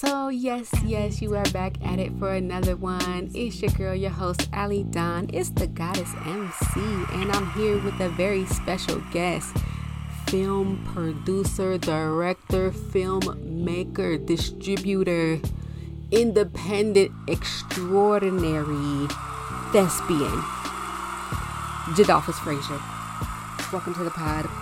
So, yes, yes, you are back at it for another one. It's your girl, your host, Ali Don. It's the Goddess MC, and I'm here with a very special guest film producer, director, filmmaker, distributor, independent, extraordinary thespian, Jadolphus Frazier. Welcome to the pod.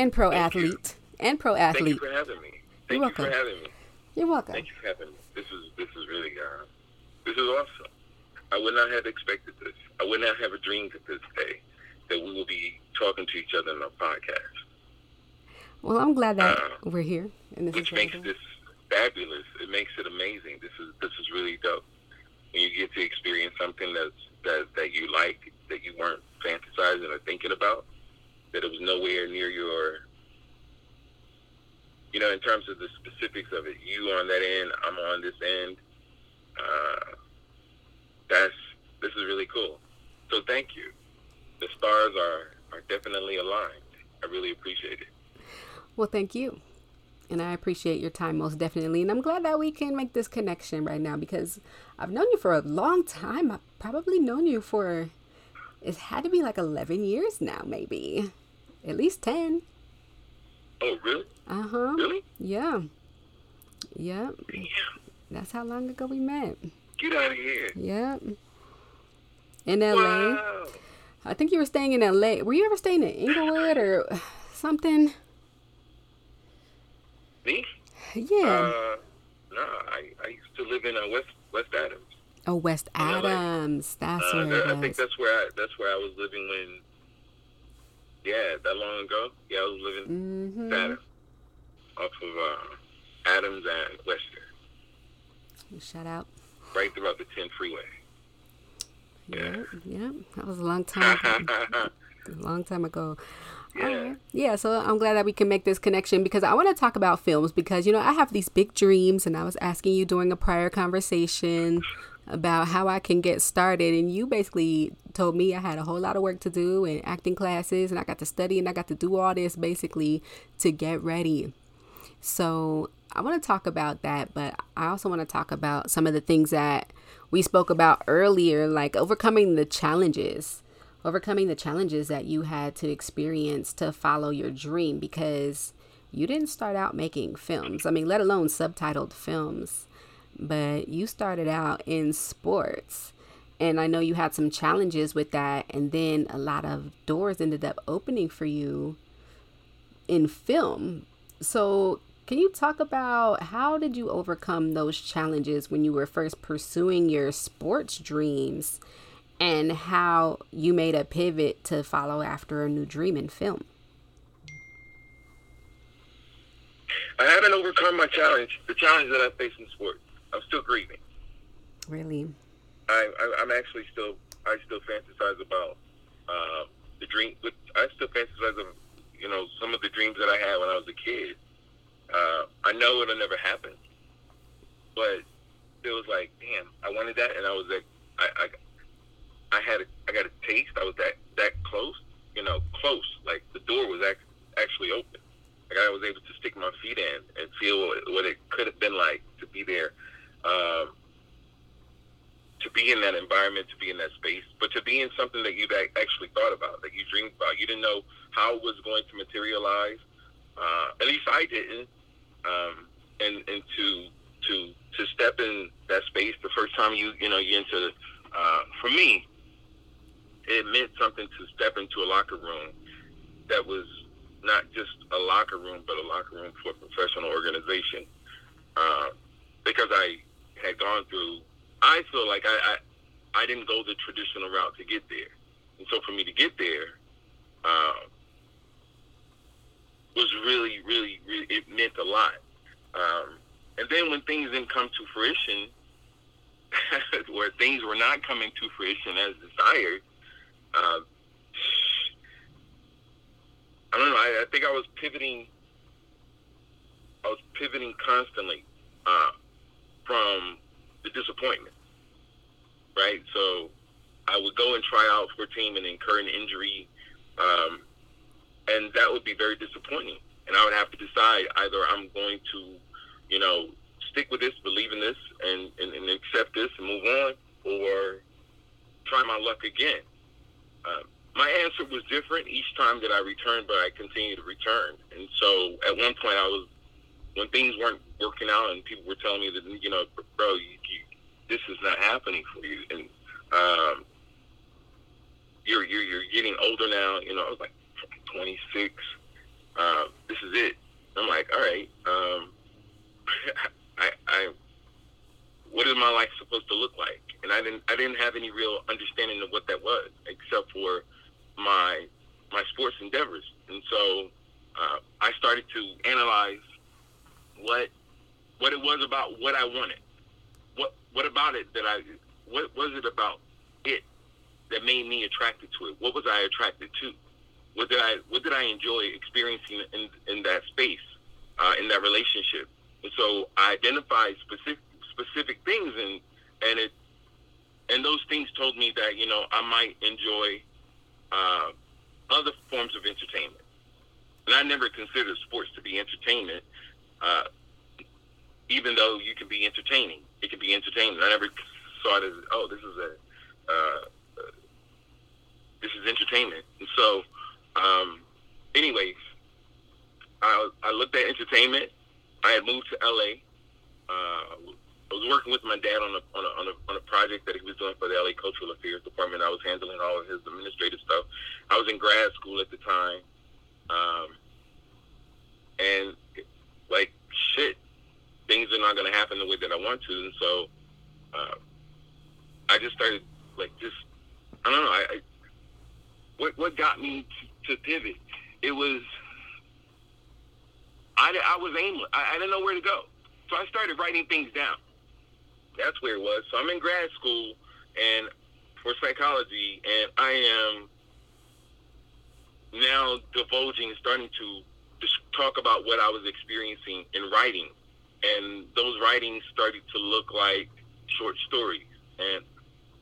And pro athlete. And pro athlete. Thank you for having me. You're Thank you welcome. for having me. You're welcome. Thank you for having me. This is this is really uh, this is awesome. I would not have expected this. I would not have a dreamed of this day that we will be talking to each other in a podcast, Well, I'm glad that Uh, we're here. And this which is makes this fabulous. It makes it amazing. This is this is really dope. When you get to experience something that's that that you like, that you weren't fantasizing or thinking about, that it was nowhere near your you know, in terms of the specifics of it, you on that end, I'm on this end. Uh, that's this is really cool. So thank you. The stars are are definitely aligned. I really appreciate it. Well, thank you. And I appreciate your time most definitely. And I'm glad that we can make this connection right now because I've known you for a long time. I've probably known you for, it had to be like 11 years now, maybe. At least 10. Oh, really? Uh huh. Really? Yeah. Yep. Damn. That's how long ago we met. Get out of here. Yep. In LA. Wow. I think you were staying in LA. Were you ever staying in Inglewood or something? Me? Yeah. Uh, no, I, I used to live in uh, West West Adams. oh, West. Adams. That's Uh, where I think that's where I that's where I was living when. Yeah, that long ago. Yeah, I was living in Mm-hmm. Off of uh, Adams and Western, Shout out. right throughout the 10 freeway. Yeah. Yeah. That was a long time ago. a long time ago. Yeah. Alright. Yeah, so I'm glad that we can make this connection because I want to talk about films because you know I have these big dreams and I was asking you during a prior conversation about how I can get started and you basically told me I had a whole lot of work to do and acting classes and I got to study and I got to do all this basically to get ready. So I want to talk about that, but I also want to talk about some of the things that we spoke about earlier, like overcoming the challenges, overcoming the challenges that you had to experience to follow your dream because you didn't start out making films. I mean, let alone subtitled films, but you started out in sports. And I know you had some challenges with that, and then a lot of doors ended up opening for you in film. So, can you talk about how did you overcome those challenges when you were first pursuing your sports dreams and how you made a pivot to follow after a new dream in film? I haven't overcome my challenge, the challenge that I face in sports. I'm still grieving. Really? I, I, I'm actually still, I still fantasize about uh, the dream. But I still fantasize of, you know, some of the dreams that I had when I was a kid. Uh, I know it'll never happen, but it was like, damn, I wanted that, and I was like, I, I, I had, a, I got a taste. I was that, that close, you know, close. Like the door was act, actually open. Like I was able to stick my feet in and feel what it could have been like to be there. Um, to be in that environment, to be in that space, but to be in something that you've actually thought about, that you dreamed about. You didn't know how it was going to materialize. Uh, at least I didn't. Um, and and to to to step in that space the first time you you know you into uh, for me, it meant something to step into a locker room that was not just a locker room, but a locker room for a professional organization. Uh, because I had gone through, I feel like I, I I didn't go the traditional route to get there, and so for me to get there, uh, was really, really, really, it meant a lot. Um, and then when things didn't come to fruition, where things were not coming to fruition as desired, uh, I don't know. I, I think I was pivoting. I was pivoting constantly uh, from the disappointment, right? So I would go and try out for a team and incur an injury, um, and that would be very disappointing. And I would have to decide either I'm going to, you know, stick with this, believe in this, and, and, and accept this and move on, or try my luck again. Uh, my answer was different each time that I returned, but I continued to return. And so at one point, I was when things weren't working out, and people were telling me that you know, bro, you, you, this is not happening for you, and um, you're, you're you're getting older now. You know, I was like 26. Uh, this is it. I'm like, all right. Um, I, I, what is my life supposed to look like? And I didn't, I didn't have any real understanding of what that was, except for my, my sports endeavors. And so uh, I started to analyze what, what it was about what I wanted. What, what about it that I, what was it about it that made me attracted to it? What was I attracted to? What did I, what did I enjoy experiencing in, in that space, uh, in that relationship? And so I identified specific specific things, and and it and those things told me that you know I might enjoy uh, other forms of entertainment. And I never considered sports to be entertainment, uh, even though you can be entertaining. It can be entertaining. I never saw it as oh this is a uh, this is entertainment. And so, um, anyways, I I looked at entertainment I had moved to LA. Uh, I was working with my dad on a, on a on a on a project that he was doing for the LA Cultural Affairs Department. I was handling all of his administrative stuff. I was in grad school at the time, um, and like shit, things are not going to happen the way that I want to, and so uh, I just started like just I don't know. I, I what what got me to, to pivot? It was I, I was aimless. I, I didn't know where to go. So I started writing things down. That's where it was. So I'm in grad school and for psychology, and I am now divulging, starting to talk about what I was experiencing in writing. And those writings started to look like short stories and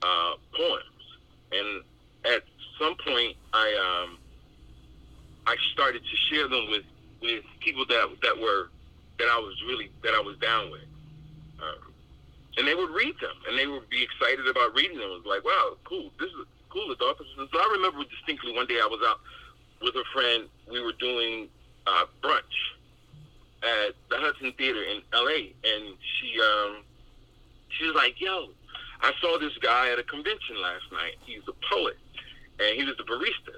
uh, poems. And at some point, I um, I started to share them with with people that that were that I was really that I was down with, um, and they would read them, and they would be excited about reading them. It was like, wow, cool, this is cool. The author. So I remember distinctly one day I was out with a friend. We were doing uh, brunch at the Hudson Theater in L.A., and she um, she was like, yo. I saw this guy at a convention last night. He's a poet, and he was a barista.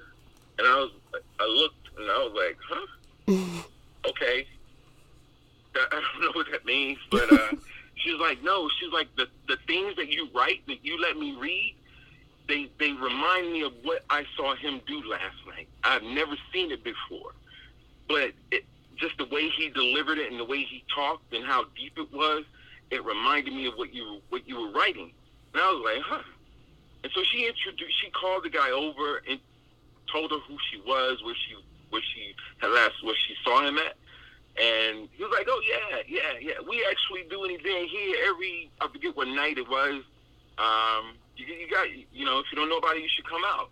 And I was, I looked, and I was like, huh? okay. I don't know what that means, but uh, she's like, no. She's like, the the things that you write that you let me read, they they remind me of what I saw him do last night. I've never seen it before, but it, just the way he delivered it and the way he talked and how deep it was, it reminded me of what you what you were writing. And I was like, huh. And so she introduced, she called the guy over and told her who she was, where she where she had last where she saw him at. And he was like, "Oh yeah, yeah, yeah. We actually do an event here every I forget what night it was. Um, you, you got you know if you don't know about it, you should come out."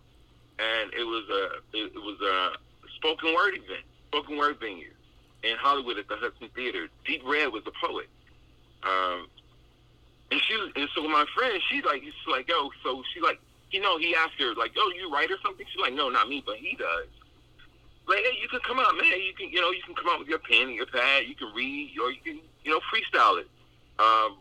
And it was a it, it was a spoken word event, spoken word venue in Hollywood at the Hudson Theater. Deep Red was the poet. Um, and she was, and so my friend, she's like, she's like, yo, so she like, you know, he asked her like, oh, you write or something? She's like, no, not me, but he does like, hey, you can come out, man. You can, you know, you can come out with your pen and your pad. You can read, or you can, you know, freestyle it, um,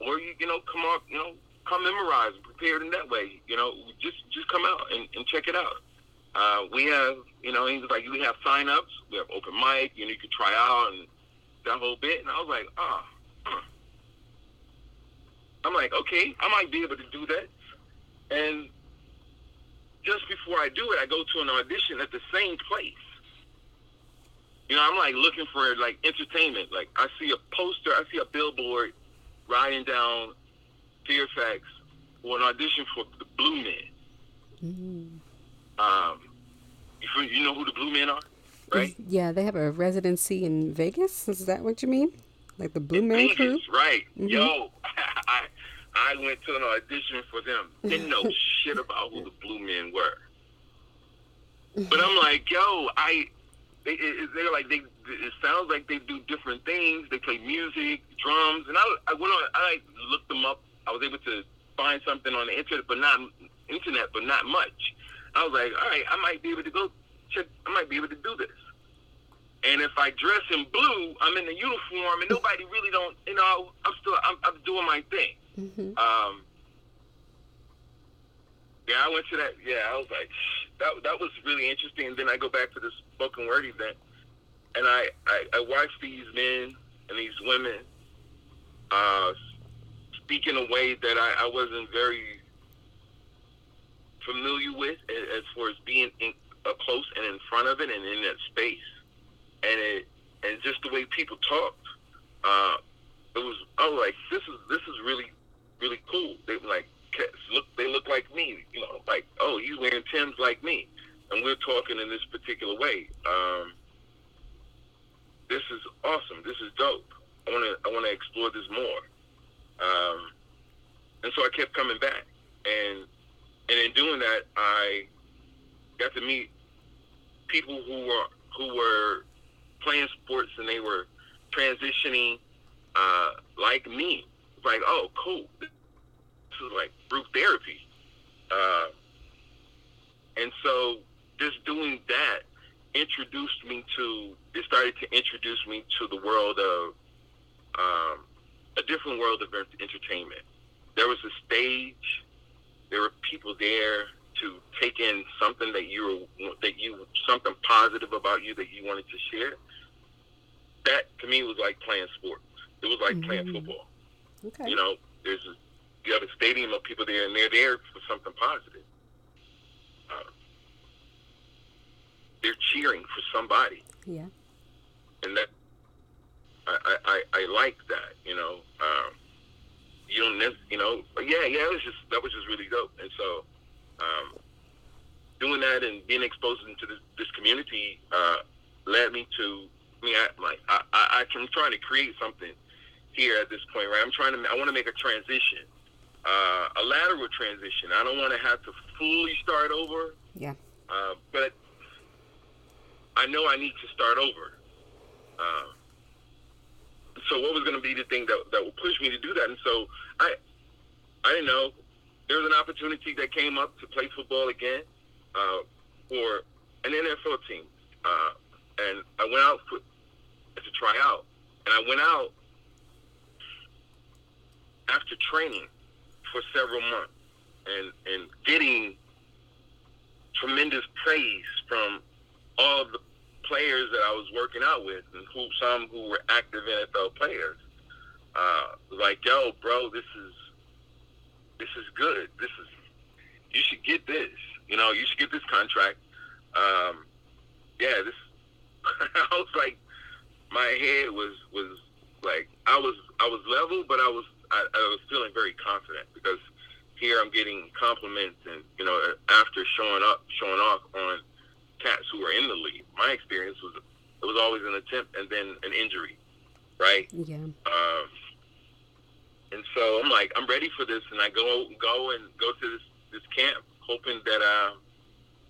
or you, you know, come out, you know, come memorize and prepare it in that way. You know, just just come out and, and check it out. Uh, we have, you know, he's like, we have sign ups, we have open mic, you know, you can try out and that whole bit. And I was like, ah, oh, I'm like, okay, I might be able to do that. And just before I do it, I go to an audition at the same place. You know, I'm like looking for like entertainment. Like I see a poster, I see a billboard riding down Fairfax for an audition for the Blue Men. Mm-hmm. You, know who the Blue Men are, right? Yeah, they have a residency in Vegas. Is that what you mean? Like the Blue in Man Vegas, crew? Right. Mm-hmm. Yo, I I went to an audition for them. Didn't know shit about who the Blue Men were. But I'm like, yo, I. They, they're like they. It sounds like they do different things. They play music, drums, and I, I went on. I looked them up. I was able to find something on the internet, but not internet, but not much. I was like, all right, I might be able to go check. I might be able to do this. And if I dress in blue, I'm in the uniform, and nobody really don't. You know, I'm still. I'm, I'm doing my thing. Mm-hmm. Um, yeah, I went to that. Yeah, I was like, that that was really interesting. And then I go back to the spoken word event, and I I, I watched these men and these women uh, speak in a way that I, I wasn't very familiar with as far as being in, up close and in front of it and in that space, and it and just the way people talked. Uh, it was I was like, this is this is really really cool. They like look they look like me, you know, like oh you wearing Tim's like me, and we're talking in this particular way. Um, this is awesome. This is dope. I want to I want to explore this more. Um, and so I kept coming back, and and in doing that, I got to meet people who were who were playing sports and they were transitioning uh, like me. Like, oh, cool. This is like group therapy. Uh, and so just doing that introduced me to, it started to introduce me to the world of, um, a different world of entertainment. There was a stage, there were people there to take in something that you were, that you, something positive about you that you wanted to share. That to me was like playing sports. It was like mm-hmm. playing football. Okay. You know, there's a, you have a stadium of people there, and they're there for something positive. Uh, they're cheering for somebody. Yeah. And that I, I, I like that, you know. Um, you don't, you know, yeah, yeah. It was just that was just really dope, and so um, doing that and being exposed into this, this community uh, led me to. I mean, I, like I, I, I'm trying to create something here at this point, right? I'm trying to. I want to make a transition, uh, a lateral transition. I don't want to have to fully start over. Yeah. Uh, but I know I need to start over. Uh, so what was going to be the thing that that would push me to do that? And so I, I didn't know. There was an opportunity that came up to play football again uh, for an NFL team, uh, and I went out for, to try out, and I went out after training for several months and and getting tremendous praise from all the players that I was working out with, and who some who were active NFL players. Uh, like, yo, bro, this is this is good. This is you should get this. You know, you should get this contract. Um, yeah, this. I was like, my head was was like I was I was level, but I was I, I was feeling very confident because here I'm getting compliments and you know after showing up showing off on cats who are in the league. My experience was it was always an attempt and then an injury, right? Yeah. Um, so I'm like, I'm ready for this, and I go go and go to this this camp, hoping that uh,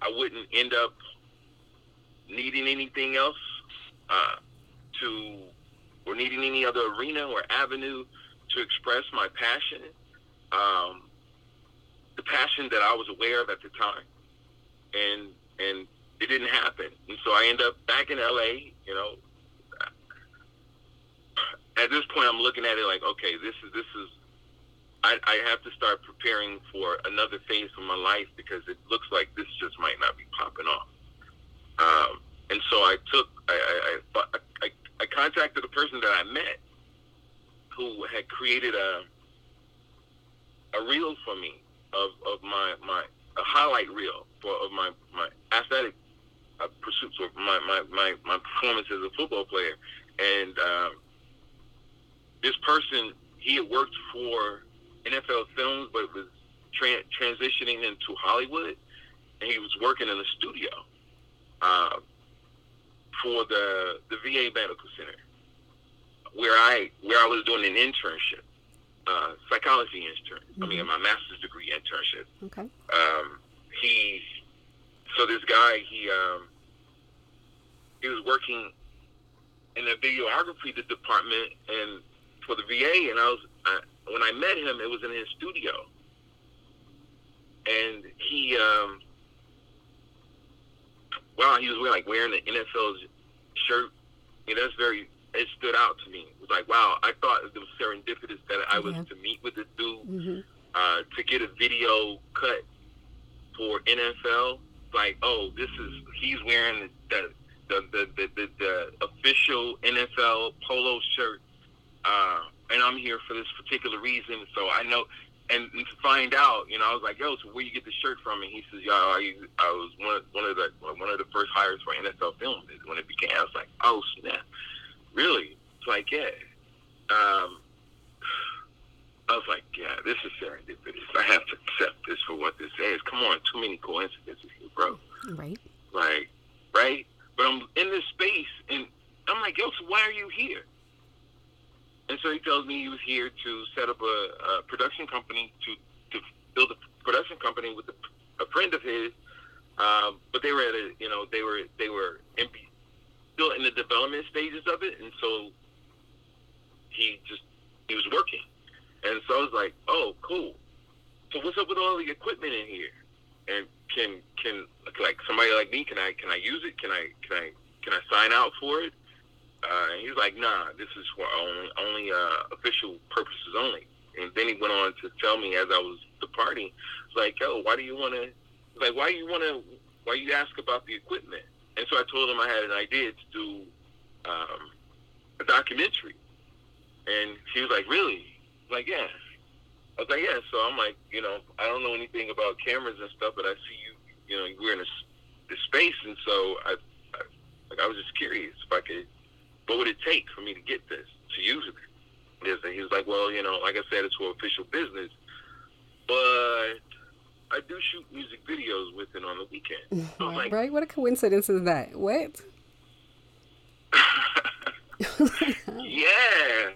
I wouldn't end up needing anything else uh, to or needing any other arena or avenue to express my passion, um, the passion that I was aware of at the time, and and it didn't happen. And so I end up back in LA, you know. At this point, I'm looking at it like, okay, this is this is. I, I have to start preparing for another phase of my life because it looks like this just might not be popping off. Um, and so I took, I, I, I, I contacted a person that I met who had created a a reel for me of, of my, my a highlight reel for of my, my athletic uh, pursuits or my, my, my, my performance as a football player. And um, this person, he had worked for NFL Films, but was tra- transitioning into Hollywood, and he was working in a studio uh, for the the VA Medical Center, where I where I was doing an internship. uh, psychology intern. Mm-hmm. I mean, mm-hmm. my master's degree internship. Okay. Um, he, so this guy, he, um, he was working in the videography department and for the VA, and I was when I met him, it was in his studio, and he, um, wow, he was wearing, like wearing the NFL's shirt. You know, that's very it stood out to me. It was like, wow, I thought it was serendipitous that I was yeah. to meet with this dude mm-hmm. uh, to get a video cut for NFL. Like, oh, this is he's wearing the the the the, the, the official NFL polo shirt, uh, and I'm here for this particular reason. So I know. And, to find out, you know, I was like, "Yo, so where you get the shirt from?" And he says, "Yo, I, I was one of, one of the one of the first hires for NFL Films when it began." I was like, "Oh snap!" really, it's like, yeah. Um, I was like, yeah, this is serendipitous. I have to accept this for what this is. Come on, too many coincidences here, bro. Right. Like, right? But I'm in this space, and I'm like, yo, so why are you here? And so he tells me he was here to set up a, a production company to to build a production company with a, a friend of his. Um, but they were at a, you know, they were they were still in the development stages of it, and so he just he was working, and so I was like, oh, cool. So what's up with all the equipment in here? And can can like somebody like me can I can I use it? Can I can I can I sign out for it? Uh, and he was like, nah, this is for only only uh, official purposes only. And then he went on to tell me as I was departing, like, oh, why do you want to? Like, why you want to? Why you ask about the equipment? And so I told him I had an idea to do um, a documentary. And he was like, really? like, yeah. I was like, yeah. So I'm like, you know, I don't know anything about cameras and stuff, but I see you, you know, we're in this, this space. And so I, I, like, I was just curious if I could, what would it take for me to get this, to use it? And he was like, well, you know, like I said, it's for official business, but I do shoot music videos with it on the weekend. So right, like, right? What a coincidence is that? What? yeah.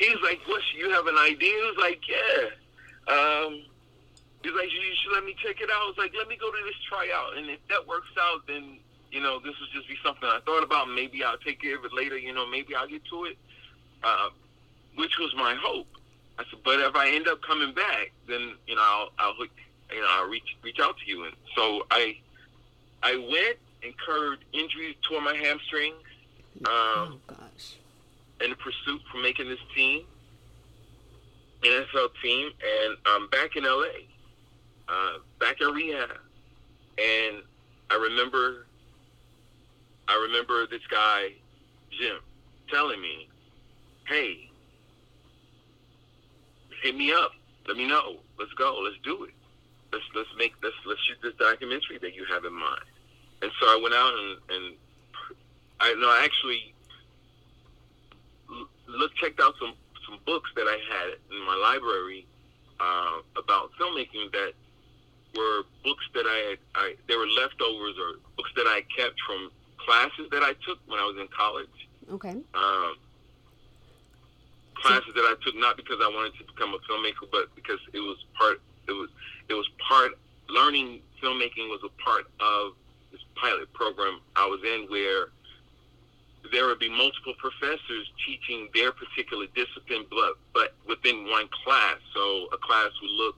He's like, "What? You have an idea?" He was like, "Yeah." Um, he's like, "You should let me check it out." I was like, "Let me go to this tryout, and if that works out, then you know this will just be something I thought about. Maybe I'll take care of it later. You know, maybe I'll get to it." Uh, which was my hope. I said, but if I end up coming back, then you know I'll, I'll you know I'll reach reach out to you. And so I I went, incurred injuries, tore my hamstring. Um, oh gosh! In the pursuit for making this team, NFL team, and I'm back in LA, uh, back in rehab, and I remember I remember this guy Jim telling me, "Hey." hit me up. Let me know. Let's go. Let's do it. Let's let's make let's let's shoot this documentary that you have in mind. And so I went out and and I know I actually look checked out some some books that I had in my library uh, about filmmaking that were books that I had I they were leftovers or books that I kept from classes that I took when I was in college. Okay. Um, classes that I took not because I wanted to become a filmmaker, but because it was part. It was it was part. Learning filmmaking was a part of this pilot program I was in, where there would be multiple professors teaching their particular discipline, but but within one class. So a class would look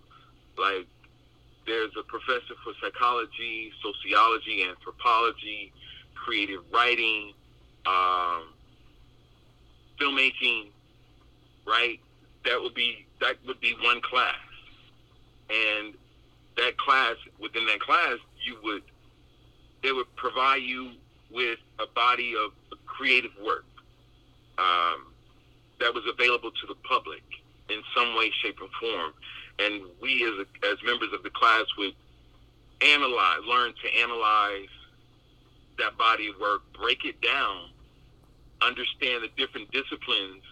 like there's a professor for psychology, sociology, anthropology, creative writing, um, filmmaking, right? That would be that would be one class, and that class within that class, you would they would provide you with a body of creative work um, that was available to the public in some way, shape, or form. And we, as a, as members of the class, would analyze, learn to analyze that body of work, break it down, understand the different disciplines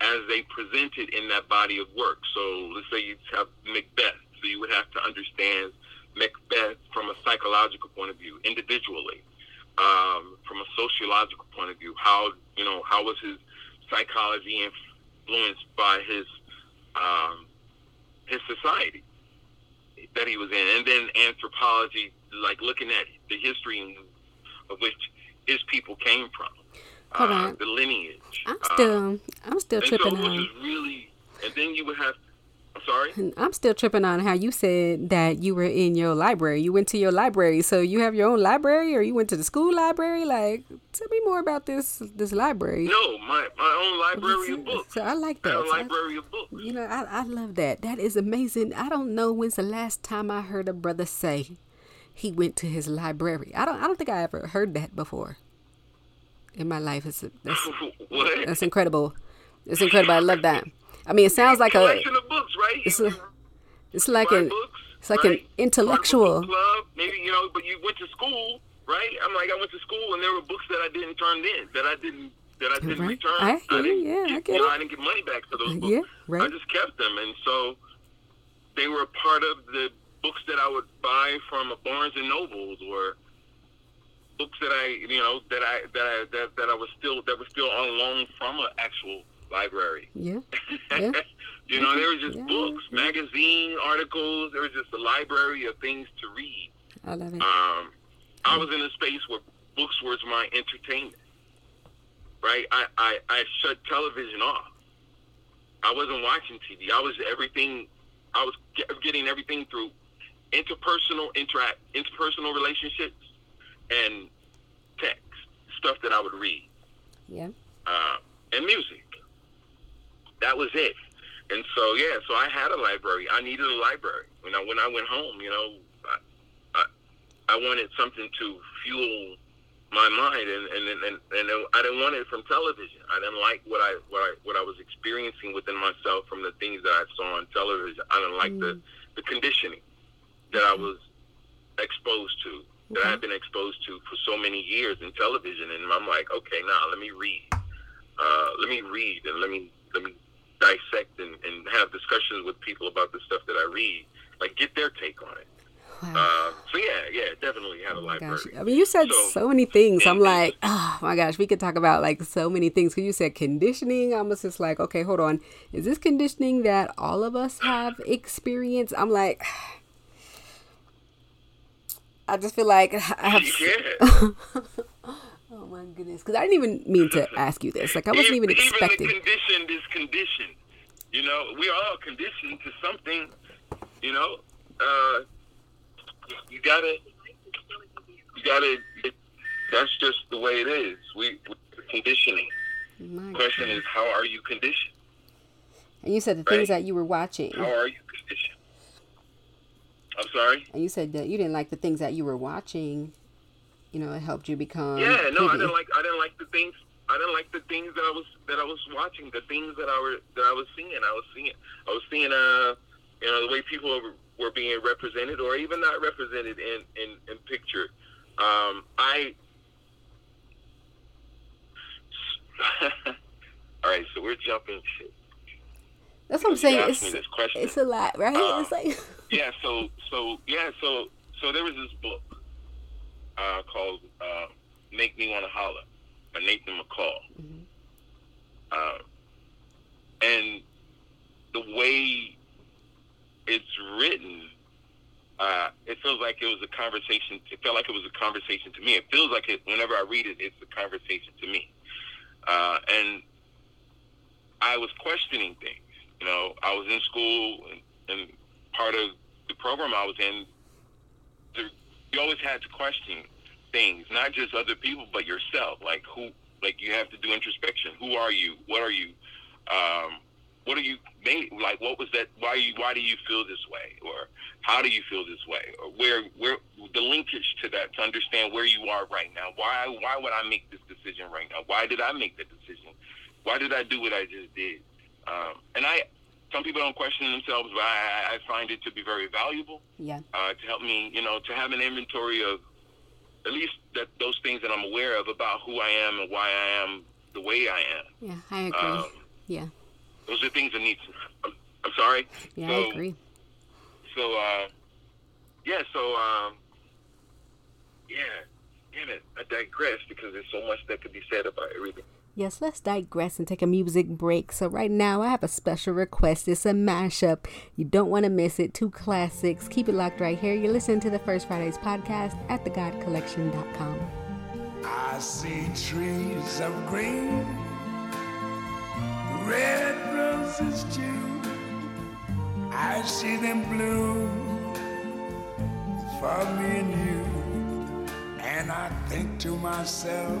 as they presented in that body of work. So let's say you have Macbeth, so you would have to understand Macbeth from a psychological point of view, individually, um, from a sociological point of view. How you know how was his psychology influenced by his um, his society that he was in, and then anthropology, like looking at the history of which his people came from, Hold uh, on. the lineage. I'm still I'm still so tripping was on really, and then you would have. I'm sorry. I'm still tripping on how you said that you were in your library. You went to your library, so you have your own library, or you went to the school library. Like, tell me more about this this library. No, my my own library of books. So I like that. I- library of books. you know, I, I love that. That is amazing. I don't know when's the last time I heard a brother say he went to his library. I don't. I don't think I ever heard that before in my life. It's that's, what? that's incredible. It's incredible. I love that. I mean, it sounds like a. collection of books, right? It's a. It's like an. books, It's like right? an intellectual. Part of a book club, maybe you know, but you went to school, right? I'm like, I went to school, and there were books that I didn't turn in, that I didn't, that I didn't Right. return. I you. didn't Yeah, I get, get you know. I didn't get money back for those books. yeah, right. I just kept them, and so they were a part of the books that I would buy from a Barnes and Nobles or books that I, you know, that I that I that, that I was still that were still on loan from an actual library. Yeah. Yeah. you know, there was just Yeah, books, magazine articles. There was just a library of things to read. I love it. Um, I was in a space where books was my entertainment. Right? I, I, I shut television off. I wasn't watching TV. I was everything. I was getting everything through interpersonal interact, interpersonal relationships, and text stuff that I would read Yeah. uh, and music. That was it. And so yeah, so I had a library. I needed a library. When I when I went home, you know, I I, I wanted something to fuel my mind, and and, and and I didn't want it from television. I didn't like what I what I what I was experiencing within myself from the things that I saw on television. I didn't like the the conditioning that I was exposed to, that I had been exposed to for so many years in television, and I'm like, okay, now let me read. Uh, let me read and let me let me dissect and, and have discussions with people about the stuff that I read. Like get their take on it. Wow. Uh, so yeah, yeah, definitely had a Oh library. gosh. I mean, you said So- so many things. I'm like, oh my gosh, we could talk about like so many things. Because you said conditioning. I was just like, okay, hold on. Is this conditioning that all of us have experienced? I'm like, I just feel like I have. Oh my goodness. Because I didn't even mean to ask you this. Like, I wasn't even expecting. Even the conditioned is conditioned. You know, we are all conditioned to something. You know, uh, you gotta, you gotta. It, that's just the way it is. We conditioning. My question God. is, how are you conditioned? And you said the things that you were watching. How are you conditioned? I'm sorry. And you said that you didn't like the things that you were watching. You know, it helped you become. Yeah, no, I didn't like. I didn't like the things. I didn't like the things that I was that I was watching. The things that I were that I was seeing. I was seeing. I was seeing. Uh, you know, the way people were, were being represented, or even not represented in in, in picture. Um, I. All right, so we're jumping. That's what I'm saying. It's, it's a lot, right? Uh, it's like yeah so so yeah so so there was this book uh, called uh, make me want to holler by nathan mccall Mhm. uh, and the way it's written uh, it feels like it was a conversation it felt like it was a conversation to me it feels like it whenever i read it it's a conversation to me uh, and i was questioning things you know i was in school and, and part of the program I was in, you always had to question things, not just other people, but yourself. Like who, like you have to do introspection. Who are you? What are you? Um, what are you made? Like what was that? Why you? Why do you feel this way? Or how do you feel this way? Or where? Where the linkage to that to understand where you are right now? Why? Why would I make this decision right now? Why did I make the decision? Why did I do what I just did? Um, and I, some people don't question themselves, but I, I find it to be very valuable yeah, uh, to help me, you know, to have an inventory of at least that those things that I'm aware of about who I am and why I am the way I am. yeah, I agree. Um, yeah, those are things that need. To, I'm, I'm sorry. yeah, so, I agree. So, uh, yeah. So, um, yeah. Damn it, I digress because there's so much that could be said about everything. Yes, let's digress and take a music break. So, right now, I have a special request. It's a mashup. You don't want to miss it. Two classics. Keep it locked right here. You're listening to the First Fridays podcast at thegodcollection.com. I see trees of green, red roses too. I see them bloom for me and you. And I think to myself,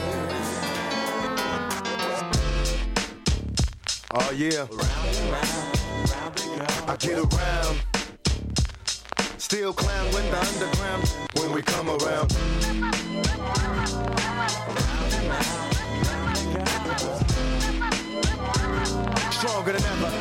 Oh yeah. I get around. Still clown with the underground when we come around. Stronger than ever.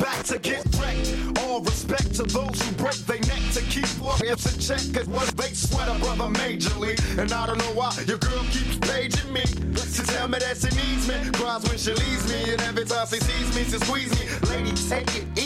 Back to get wrecked. All respect to those who break their neck to keep in check. Cause what they sweat a brother majorly. And I don't know why your girl keeps paging me. To tell me that she needs me. Cries when she leaves me. And every time she sees me, she squeeze me. Lady, take it easy.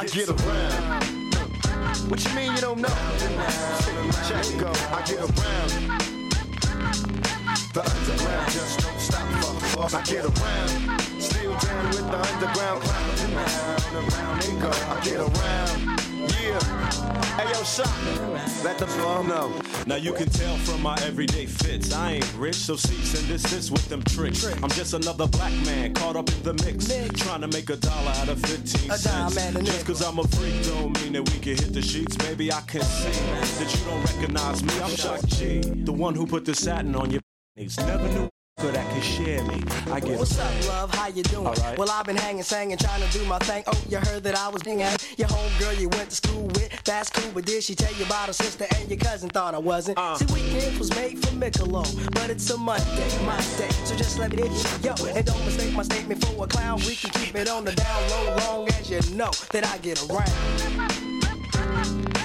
I get around. What you mean you don't know? Check go. I get around. The underground just don't. Fuck, fuck. I get around. Still down with the underground clown. Around, around they go. I get around. Yeah. Hey yo, shot. Let the floor know. Now you can tell from my everyday fits. I ain't rich, so cease and desist with them tricks. I'm just another black man caught up in the mix. Trying to make a dollar out of 15 A dime cents. Just cause I'm a freak don't mean that we can hit the sheets. Maybe I can see that you don't recognize me. I'm Shock G, the one who put the satin on your knees. Never knew that could share me. I get What's up, love? How you doing? Alright. Well, I've been hanging, singing, trying to do my thing. Oh, you heard that I was at your homegirl you went to school with. That's cool, but did she tell you about her sister and your cousin? Thought I wasn't. Uh. See, weekends was made for Michelob, but it's a Monday, my day. So just let me hit you, yo, and don't mistake my statement for a clown. We can keep it on the down low, long as you know that I get around.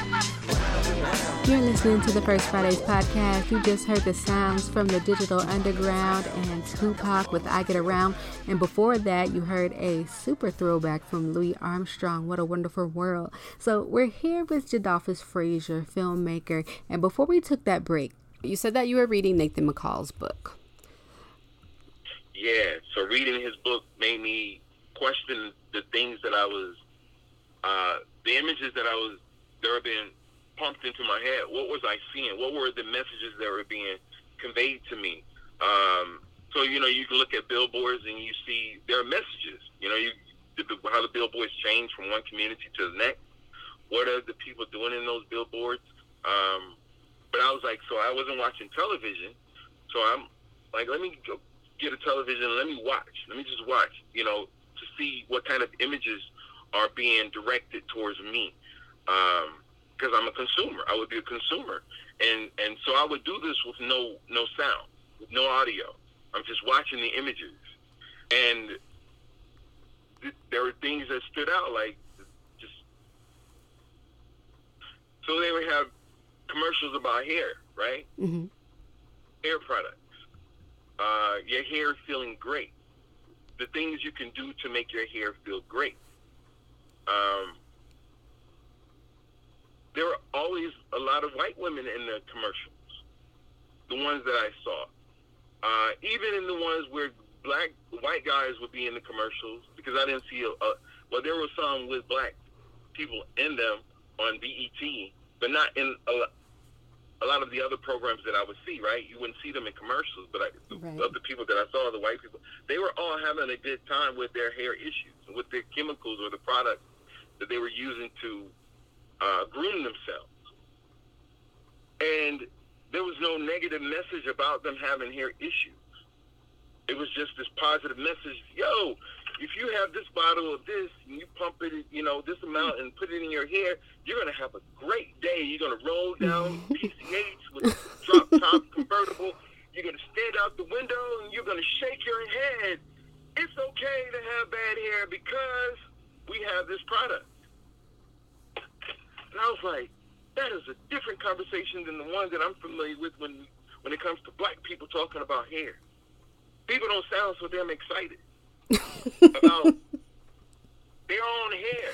You're listening to the First Fridays podcast. You just heard the sounds from the Digital Underground and Tupac with I Get Around. And before that, you heard a super throwback from Louis Armstrong, What a Wonderful World. So we're here with Jadolphus Frazier, filmmaker. And before we took that break, you said that you were reading Nathan McCall's book. Yeah, so reading his book made me question the things that I was, uh, the images that I was, there were being pumped into my head. What was I seeing? What were the messages that were being conveyed to me? Um, so you know, you can look at billboards and you see there are messages. You know, you how the billboards change from one community to the next. What are the people doing in those billboards? Um, but I was like, so I wasn't watching television, so I'm like, let me go get a television let me watch. Let me just watch, you know, to see what kind of images are being directed towards me. Because I'm a consumer, I would be a consumer, and and so I would do this with no no sound, with no audio. I'm just watching the images, and th- there were things that stood out, like just so they would have commercials about hair, right? Mm-hmm. hair products. Uh, your hair feeling great. The things you can do to make your hair feel great. Um, there were always a lot of white women in the commercials. The ones that I saw. Uh, even in the ones where black white guys would be in the commercials, because I didn't see a, a well, there were some with black people in them on BET, but not in a, a lot of the other programs that I would see, right? You wouldn't see them in commercials, but I, the, Right. of the people that I saw, the white people, they were all having a good time with their hair issues, with their chemicals or the products that they were using to uh, groom themselves. And there was no negative message about them having hair issues. It was just this positive message. Yo, if you have this bottle of this and you pump it, you know, this amount and put it in your hair, you're gonna have a great day. You're gonna roll down PCH with drop top convertible. You're gonna stand out the window and you're gonna shake your head. It's okay to have bad hair because we have this product. And I was like, that is a different conversation than the one that I'm familiar with when when it comes to black people talking about hair. People don't sound so damn excited about their own hair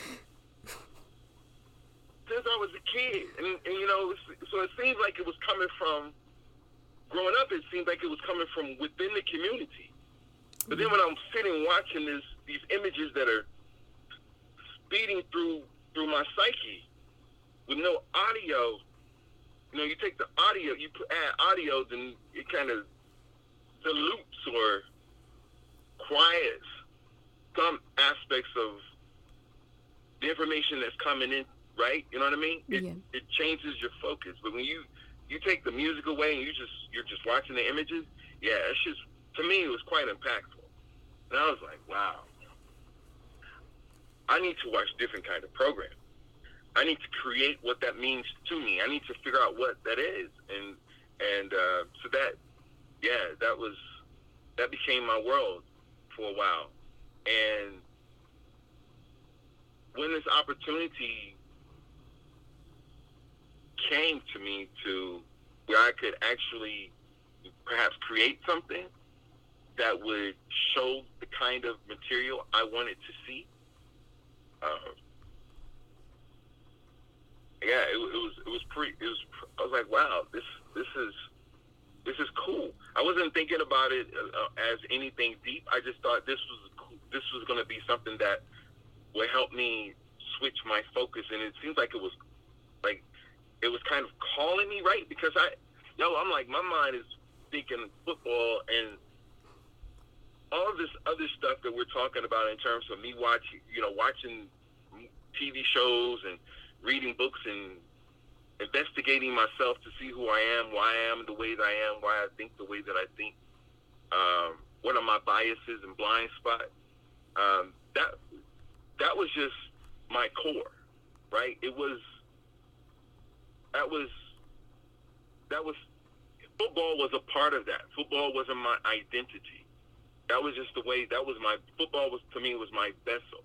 since I was a kid, and, and you know, so it seems like it was coming from growing up. It seemed like it was coming from within the community. But then when I'm sitting watching this, these images that are speeding through through my psyche with no audio, you know, you take the audio, you add audio, then it kind of dilutes or quiets some aspects of the information that's coming in, right? You know what I mean? It, Yeah. it changes your focus. But when you you take the music away and you just you're just watching the images, yeah, it's just to me it was quite impactful. And I was like, wow. I need to watch different kind of programs. I need to create what that means to me. I need to figure out what that is, and and uh, so that, yeah, that was that became my world for a while, and when this opportunity came to me to where I could actually perhaps create something that would show the kind of material I wanted to see. Um, yeah, it, it was it was pretty. It was. I was like, wow, this this is this is cool. I wasn't thinking about it uh, as anything deep. I just thought this was cool- this was going to be something that would help me switch my focus, and it seems like it was like it was kind of calling me right because I, yo, I'm like my mind is thinking football and all this other stuff that we're talking about in terms of me watching, you know, watching TV shows and reading books and investigating myself to see who I am, why I am the way that I am, why I think the way that I think, um, what are my biases and blind spots. Um, that that was just my core, right? It was that was that was football was a part of that. Football wasn't my identity. That was just the way. That was my football was to me was my vessel.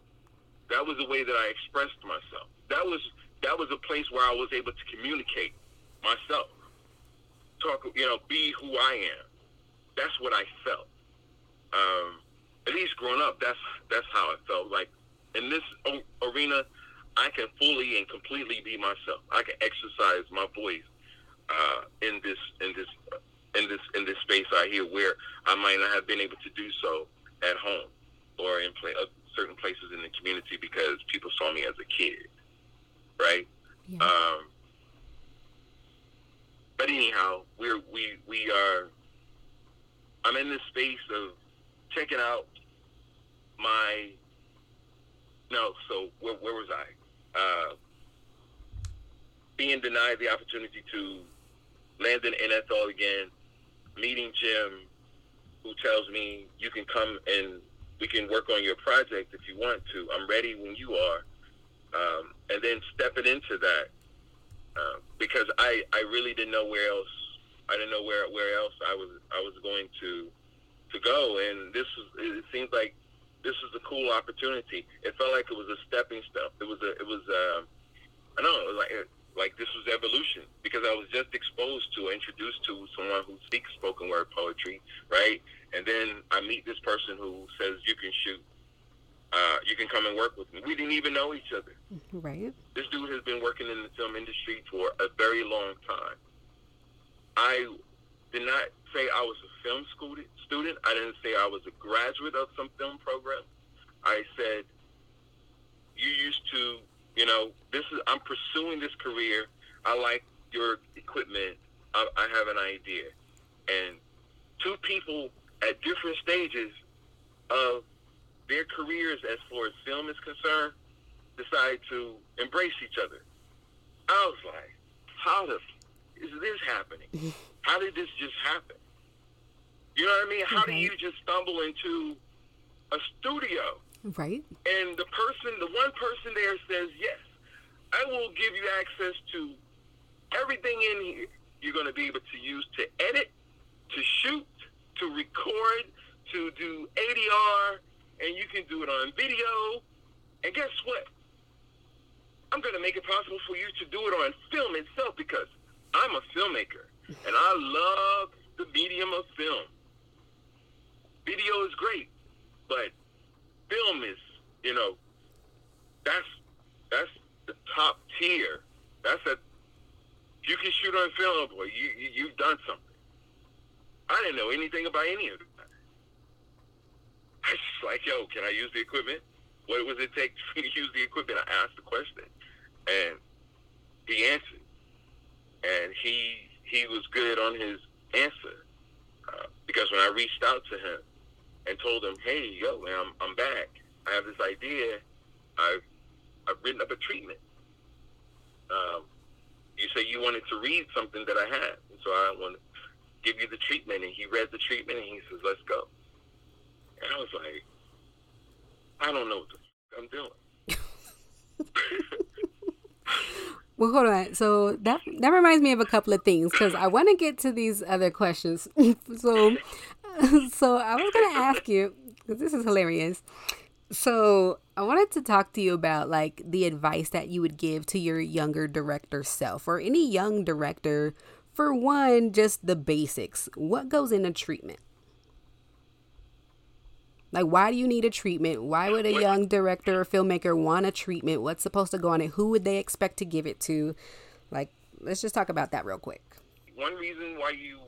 That was the way that I expressed myself. That was that was a place where I was able to communicate myself, talk, you know, be who I am. That's what I felt. Um, at least growing up, that's that's how I felt. Like in this o- arena, I can fully and completely be myself. I can exercise my voice uh, in this in this in this in this space out here where I might not have been able to do so at home or in play, uh, certain places in the community because people saw me as a kid, right? Yeah. Um, but anyhow, we're we we are. I'm in this space of checking out my. No, so where, where was I? Uh, being denied the opportunity to land in the NFL again, meeting Jim, who tells me you can come and we can work on your project if you want to. I'm ready when you are. Um, and then stepping into that uh, because I, I really didn't know where else I didn't know where where else I was I was going to to go and this was it seems like this was a cool opportunity. It felt like it was a stepping stone. It was a it was um I don't know it was like like this was evolution because I was just exposed to introduced to someone who speaks spoken word poetry right and then I meet this person who says you can shoot uh, you can come and work with me. We didn't even know each other. Right. This dude has been working in the film industry for a very long time. I did not say I was a film student. Student. I didn't say I was a graduate of some film program. I said you used to, you know, this is I'm pursuing this career. I like your equipment. I, I have an idea, and two people at different stages of their careers as far as film is concerned decide to embrace each other. I was like, how the f- is this happening? How did this just happen? You know what I mean? How do you just stumble into a studio Right? and the person, the one person there says, yes, I will give you access to everything in here you're going to be able to use to edit, to shoot, to record, to do ADR, and you can do it on video. And guess what? I'm going to make it possible for you to do it on film itself because I'm a filmmaker and I love the medium of film. Video is great, but film is, you know, that's that's the top tier. That's a you can shoot on film, boy, you, you you've done something. I didn't know anything about any of that. I was like, yo, can I use the equipment? What does it take for me to use the equipment? I asked the question, and he answered, and he he was good on his answer uh, because when I reached out to him and told him, hey, yo, man, I'm, I'm back. I have this idea. I've I've written up a treatment. Um, you say you wanted to read something that I had, and so I want to give you the treatment. And he read the treatment, and he says, "Let's go." And I was like, I don't know what the I'm doing. Well, hold on. So that that reminds me of a couple of things because I want to get to these other questions. so, so I was gonna ask you because this is hilarious. So I wanted to talk to you about like the advice that you would give to your younger director self or any young director. For one, just the basics. What goes into treatment? Like, why do you need a treatment? Why would a young director or filmmaker want a treatment? What's supposed to go on it? Who would they expect to give it to? Like, let's just talk about that real quick. One reason why you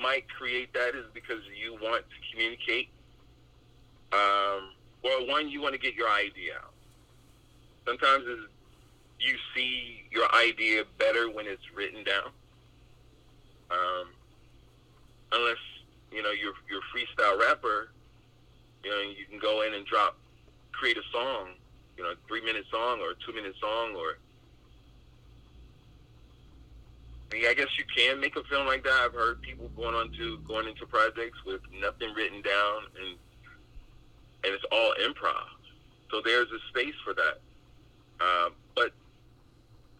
might create that is because you want to communicate. Um, well, one, you want to get your idea out. Sometimes you see your idea better when it's written down. Um, unless you know you're you're a freestyle rapper, you know you can go in and drop, create a song, you know, three minute song or two minute song or I, mean, I guess you can make a film like that. I've heard people going on to going into projects with nothing written down and and it's all improv. So there's a space for that. Um, but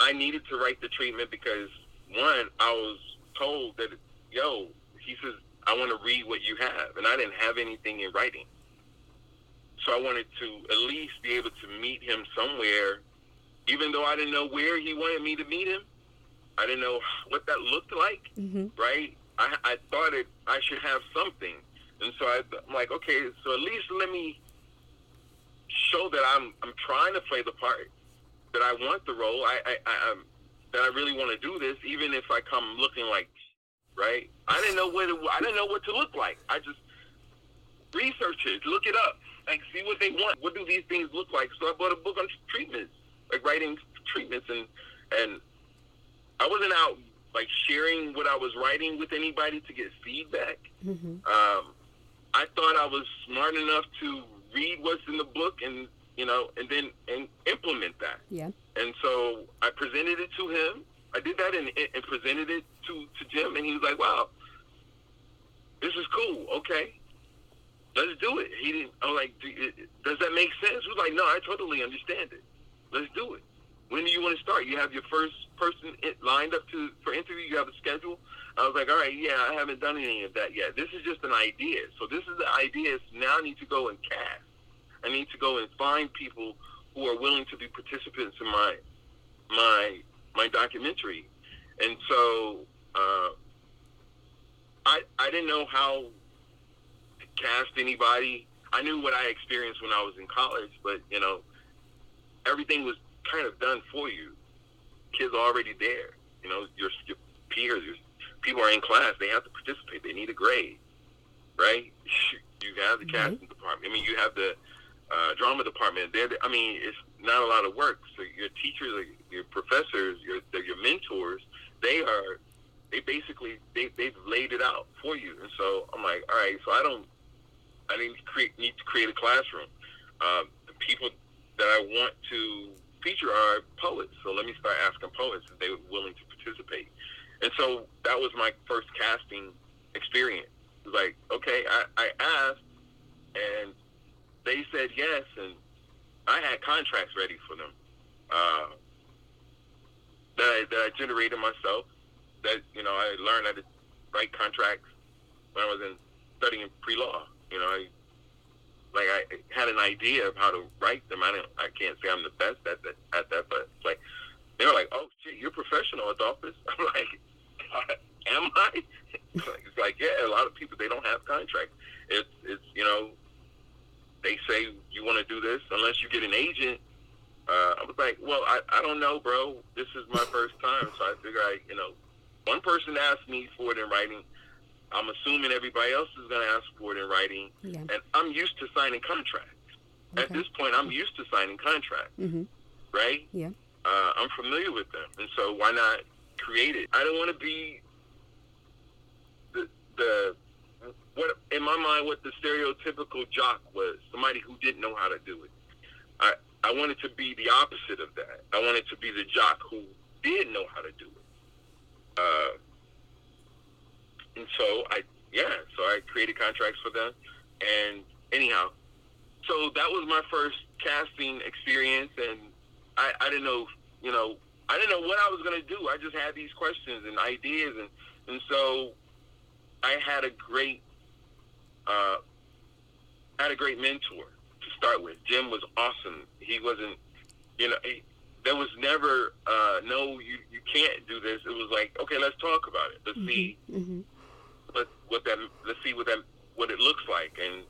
I needed to write the treatment because one, I was told that yo, he says I want to read what you have, and I didn't have anything in writing. So I wanted to at least be able to meet him somewhere, even though I didn't know where he wanted me to meet him. I didn't know what that looked like, mm-hmm. right? I, I thought it, I should have something. And so I, I'm like, okay, so at least let me show that I'm, I'm trying to play the part, that I want the role, I, I, I that I really want to do this, even if I come looking like, right? I didn't know what, it, I didn't know what to look like. I just research it, look it up, like see what they want. What do these things look like? So I bought a book on treatments, like writing treatments, and and I wasn't out like sharing what I was writing with anybody to get feedback. Um, I thought I was smart enough to read what's in the book and you know, and then and implement that. Yeah. And so I presented it to him. I did that and, and presented it to, to Jim, and he was like, "Wow, this is cool. Okay, let's do it." He didn't. I'm like, "Does that make sense?" He was like, "No, I totally understand it. Let's do it." When do you want to start? You have your first person lined up to for interview. You have a schedule. I was like, "All right, yeah, I haven't done any of that yet. This is just an idea. So this is the idea. So now I need to go and cast. I need to go and find people who are willing to be participants in my my my documentary. And so uh, I I didn't know how to cast anybody. I knew what I experienced when I was in college, but you know, everything was kind of done for you. Kids are already there. You know, your, your peers, your people are in class. They have to participate. They need a grade, right? You have the casting department. I mean, you have the uh, drama department. They're, I mean, it's not a lot of work. So your teachers, your professors, your your mentors, they are they basically they they've laid it out for you. And so I'm like, all right, so I don't I need to create need to create a classroom. Um, the people that I want to feature are poets. So let me start asking poets if they were willing to participate. And so that was my first casting experience. Like, okay, I, I asked and they said yes and I had contracts ready for them. Uh, that I, that I generated myself. That you know, I learned how to write contracts when I was in studying pre-law. You know, I like I had an idea of how to write them. I don't, I can't say I'm the best at that, at that, but like they were like, "Oh shit, you're professional, Adolphus." I'm like, "Am I?" It's like, yeah, a lot of people they don't have contracts. It's it's you know, they say you want to do this unless you get an agent. Uh, I was like, well, I, I don't know, bro. This is my first time, so I figure I, you know, one person asked me for it in writing. I'm assuming everybody else is going to ask for it in writing, Yeah. and I'm used to signing contracts. At this point, I'm used to signing contracts, Mm-hmm. right? Yeah. Uh, I'm familiar with them, and so why not create it? I don't want to be the the what in my mind what the stereotypical jock was, somebody who didn't know how to do it. I I wanted to be the opposite of that. I wanted to be the jock who did know how to do it. Uh, and so I yeah, so I created contracts for them, and anyhow, so that was my first casting experience, and I, I didn't know, you know, I didn't know what I was going to do. I just had these questions and ideas, and and so I had a great, uh, had a great mentor to start with. Jim was awesome. He wasn't, you know, he, there was never uh, no, you you can't do this. It was like, okay, let's talk about it. Let's see Mm-hmm. let what that let's see what that what it looks like, and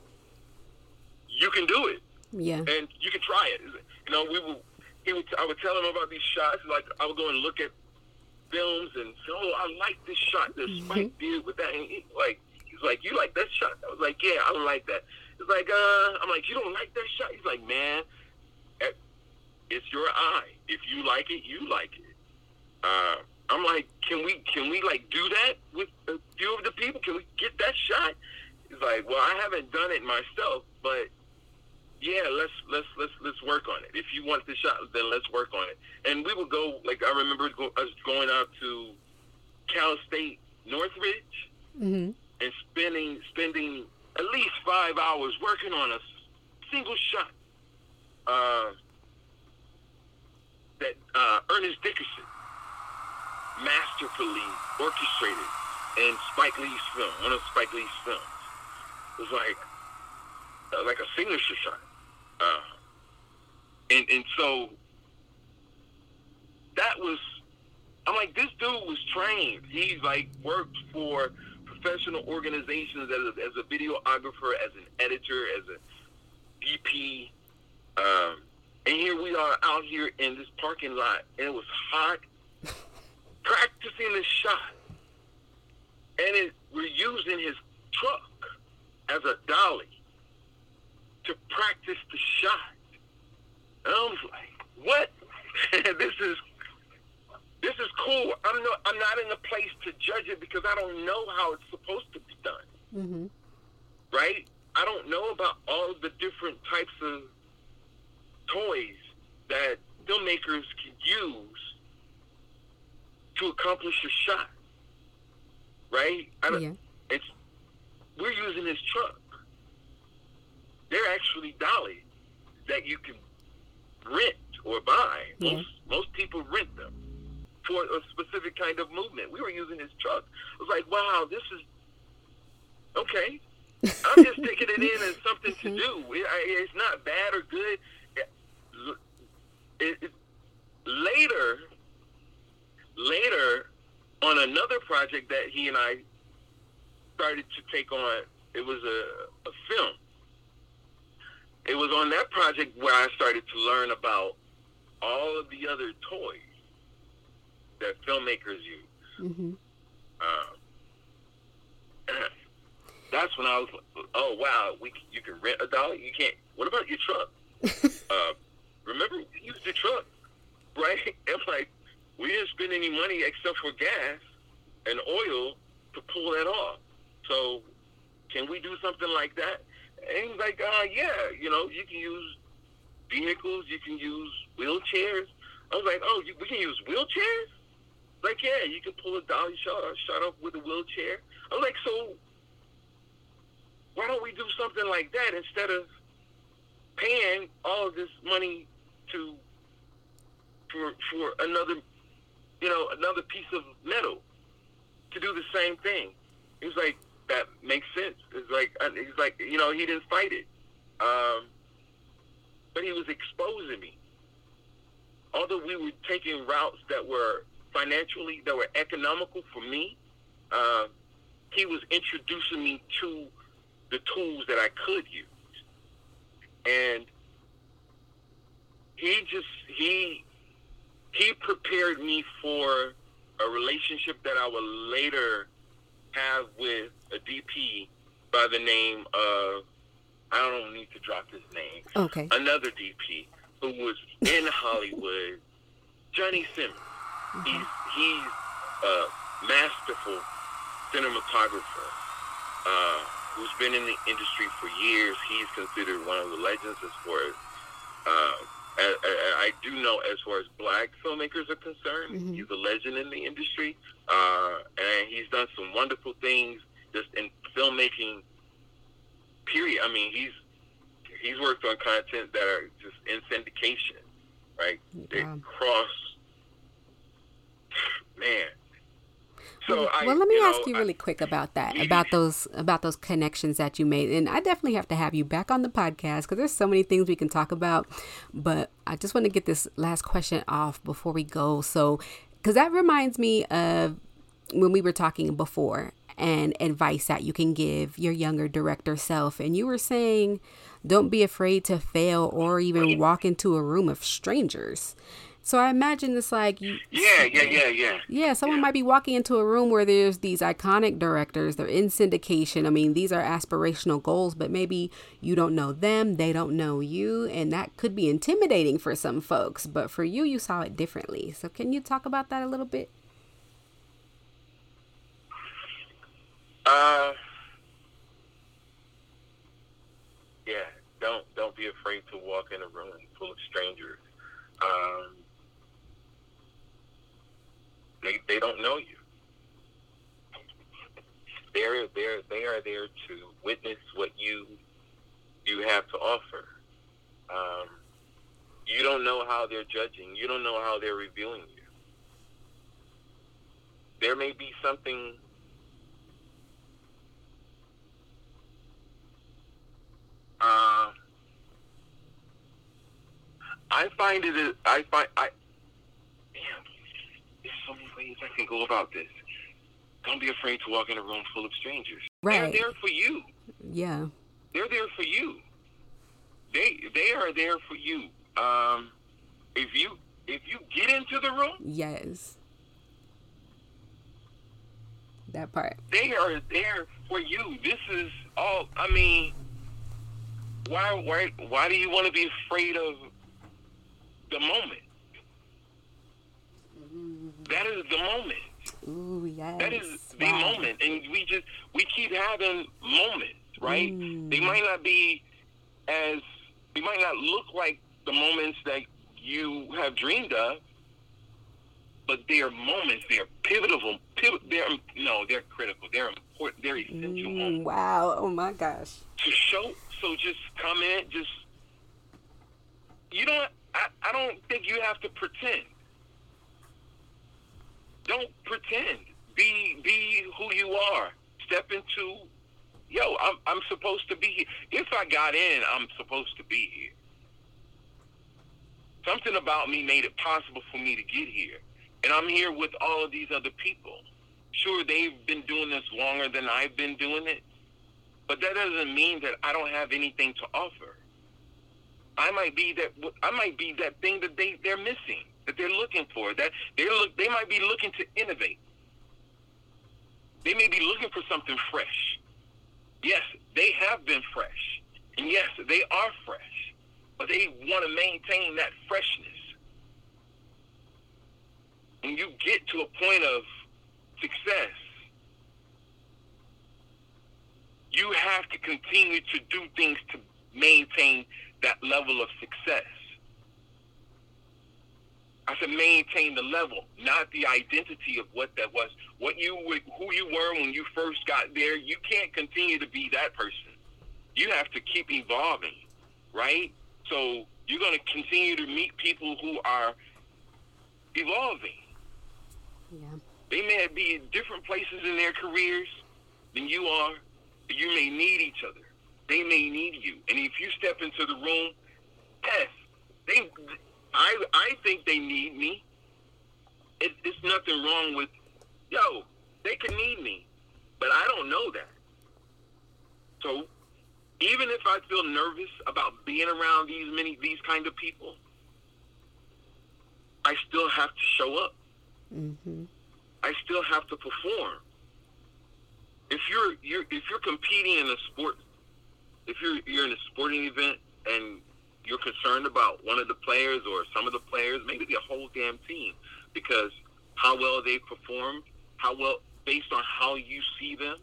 you can do it Yeah. and you can try it. You know, we would, he would, I would tell him about these shots. Like I would go and look at films and say, "Oh, I like this shot that Spike did with that." And he, like he's like, "You like that shot?" I was like, "Yeah, I don't like that." He's like, "Uh," I'm like, "You don't like that shot?" He's like, "Man, eh, it's your eye. If you like it, you like it." Uh, I'm like, "Can we, can we like do that with a few of the people? Can we get that shot?" He's like, "Well, I haven't done it myself, but." yeah, let's let's let's let's work on it. If you want the shot, then let's work on it. And we would go like I remember go, us going out to Cal State Northridge Mm-hmm. And spending spending at least five hours working on a single shot. Uh, that uh, Ernest Dickerson masterfully orchestrated in Spike Lee's film, one of Spike Lee's films. It was like uh, like a signature shot. Uh, and and so that was I'm like this dude was trained. He like worked for professional organizations as a, as a videographer, as an editor, as a DP. Um, and here we are out here in this parking lot, and it was hot, practicing this shot. And it, we're using his truck as a dolly to practice the shot. And I was like, what? this is this is cool. I'm not I'm not in a place to judge it because I don't know how it's supposed to be done. Mm-hmm. Right? I don't know about all the different types of toys that filmmakers can use to accomplish a shot. Right? I don't, Yeah. it's we're using this truck. They're actually dollies that you can rent or buy. Yeah. Most most people rent them for a specific kind of movement. We were using his truck. I was like, wow, this is okay. I'm just taking it in as something to do. It, it's not bad or good. It, it, later, later, on another project that he and I started to take on, it was a, a film. It was on that project where I started to learn about all of the other toys that filmmakers use. Mm-hmm. Um, that's when I was like, oh wow, we you can rent a dolly. You can't what about your truck? uh, remember, we used your truck, right? And like, we didn't spend any money except for gas and oil to pull that off. So, can we do something like that? And he's like, uh, yeah, you know, you can use vehicles, you can use wheelchairs. I was like, oh, you, we can use wheelchairs? Like, yeah, you can pull a dolly shot, shot up with a wheelchair. I'm like, so why don't we do something like that instead of paying all this money to for for another you know another piece of metal to do the same thing? He was like, that makes sense. It's like uh, he's like you know he didn't fight it, um, but he was exposing me. Although we were taking routes that were financially that were economical for me, uh, he was introducing me to the tools that I could use. And he just he he prepared me for a relationship that I would later have with a DP by the name of I don't need to drop his name. Okay. Another DP who was in Hollywood, Johnny Simmons. He's he's a masterful cinematographer. Uh, who's been in the industry for years. He's considered one of the legends as far as, uh, I, I, I do know as far as black filmmakers are concerned. Mhm. He's a legend in the industry, uh, and he's done some wonderful things just in filmmaking. Period. I mean, he's he's worked on content that are just in syndication, right? They cross. Man. So I, well, let me you know, ask you I- really quick about that, about those about those connections that you made, and I definitely have to have you back on the podcast because there's so many things we can talk about. But I just want to get this last question off before we go. So, because that reminds me of when we were talking before and advice that you can give your younger director self, and you were saying, don't be afraid to fail or even walk into a room of strangers. So I imagine it's like you, Yeah, yeah, yeah, yeah. yeah, someone might be walking into a room where there's these iconic directors. They're in syndication. I mean, these are aspirational goals, but maybe you don't know them, they don't know you, and that could be intimidating for some folks. But for you, you saw it differently. So, can you talk about that a little bit? Uh, yeah. Don't don't be afraid to walk in a room full of strangers. Um, they they don't know you. They're they're they are there to witness what you you have to offer. Um, you don't know how they're judging. You don't know how they're reviewing you. There may be something Uh, I find it. I find I. Damn, there's so ways I can go about this. Don't be afraid to walk in a room full of strangers. Right. They're there for you. Yeah. They're there for you. They they are there for you. Um, if you if you get into the room, Yes. That part. they are there for you. This is all. I mean, why why why do you want to be afraid of the moment? That is the moment. Ooh, yes. That is the Wow. moment, and we just we keep having moments, right? Mm. They might not be as they might not look like the moments that you have dreamed of, but they are moments. They are pivotal. Pivot, they're no, they're critical. They're important. They're essential Mm, wow. Oh my gosh. to show. So just come in. Just you don't. I, I don't think you have to pretend. Don't pretend. Be be who you are. Step into. Yo, I'm I'm supposed to be here. If I got in, I'm supposed to be here. Something about me made it possible for me to get here, and I'm here with all of these other people. Sure, they've been doing this longer than I've been doing it, but that doesn't mean that I don't have anything to offer. I might be that I might be that thing that they they're missing that they're looking for. That they look they might be looking to innovate. They may be looking for something fresh. Yes, they have been fresh, And yes, they are fresh, but they want to maintain that freshness. When you get to a point of success, you have to continue to do things to maintain that level of success. I said maintain the level, not the identity of what that was. What you were, who you were when you first got there. You can't continue to be that person. You have to keep evolving, right? So you're going to continue to meet people who are evolving. Yeah. They may be in different places in their careers than you are. But you may need each other. They may need you. And if you step into the room, yes, they. I I think they need me. It, it's nothing wrong with, yo, they can need me, but I don't know that. So even if I feel nervous about being around these many these kind of people, I still have to show up. Mm-hmm. I still have to perform. If you're you're if you're competing in a sport, if you're you're in a sporting event and you're concerned about one of the players or some of the players, maybe the whole damn team, because how well they perform, how well based on how you see them,